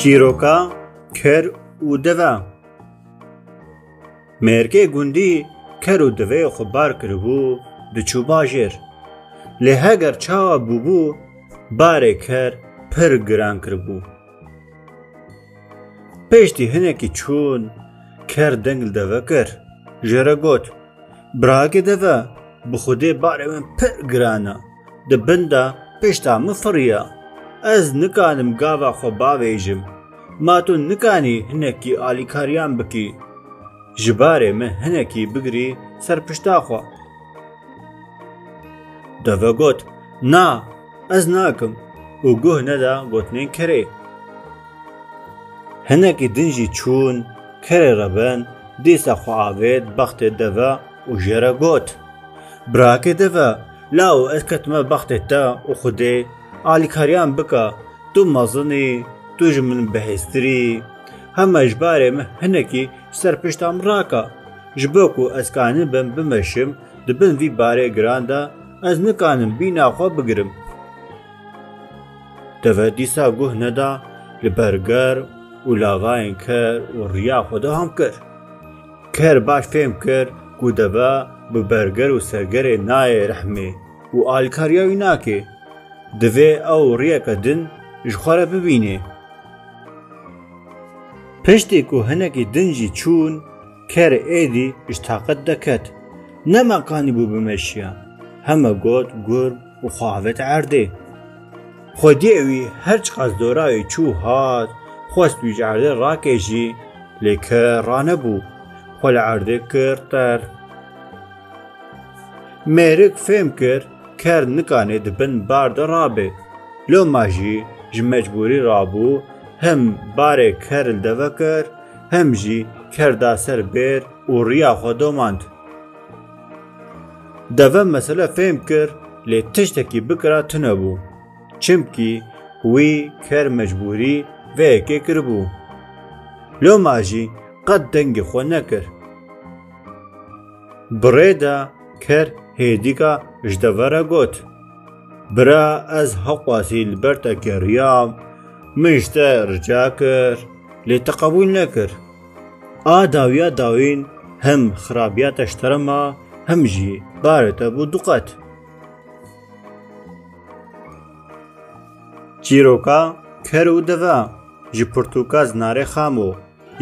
چیرۆکە کەر و دەڤە مێرگەی گوندی کەر و دەوێ خوبار کردبوو دچوو باژێر لێ هەگەر چاوە بووبوو بارێک کەر پر گران کردبوو پێشتی هەنێکی چوون کەر دەنگل دەڤە کرد ژێرە گوت براگە دەڤە بخودێ بارێ من پر گرانە دە بندا پێشتا ez nikanim gava گاوا bavêjim ma tu nikanî hinekî alîkariyan bikî ji barê min hinekî bigirî ser pişta xwe Deve got Na ez nakim û guh neda gotinên kerê Hinekî din jî çûn kerê rebin dîsa xwe avêt bextê deve û jê re got Birakê deve لاو اسكت ما بختتا وخدي آلي كاريان بكا تو مازني تو جمن بهستري هما جباري مه هنكي سرپشتام راكا جبوكو اسكانن بن بمشم دبن في باري گراندا از نکانم بینا خو بگرم تفا دیسا گوه ندا لبرگر و لاغاین کر و ریا خدا هم کر کر باش فهم کر گو دبا ببرگر و سرگر ناي رحمه و ئالکاریاوی ناکێ دەوێ ئەو ڕیەکە دن ژخوارە ببینێ پشتێک و هەنێکی دنجی چوون کەرە ئێدی شتاقەت دەکەت نەماقانی بوو بمەشیە هەمە گۆت گورب و خواوێت ئاردێ خۆدیێوی هەرچ قەز دۆراوی چوو هات خۆست ویجاردە ڕاکێژی لێکە ڕانەبوو خۆ لە ئاردێ کرد تەر مێرک فێم کرد کار نکانێ دبن باردە ڕابێ لۆ ماژی ji mecbûrî rabû hem barê keril devekir hem jî kerda ser bêr û riya xwe domand. Deve mesele fêm kir lê tiştekî bikira tune bû. Çimkî wî ker mecbûrî vêyekê kiribû. Loma jî qet dengê xwe nekir. Birê de ker هێدیکە ژدەڤەرە گوت برا ئەس هەقواسی لبەرتە کێریام منشتە ڕجا کرد لێ تەقەبول نەکرد ئا داویا داوین هەم خراپیاتە شتەرەما هەمژی بارەتە بوو دوقەت چیرۆکە کەر و دەڤە ji پرتوکا zinarê xamo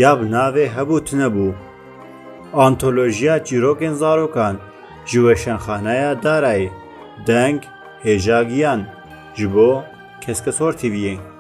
ya bi navê hebû tunebû. Antolojiya çîrokên zarokan ji weşanxaneya Darayê deng hêja ji bo Keskesor TV.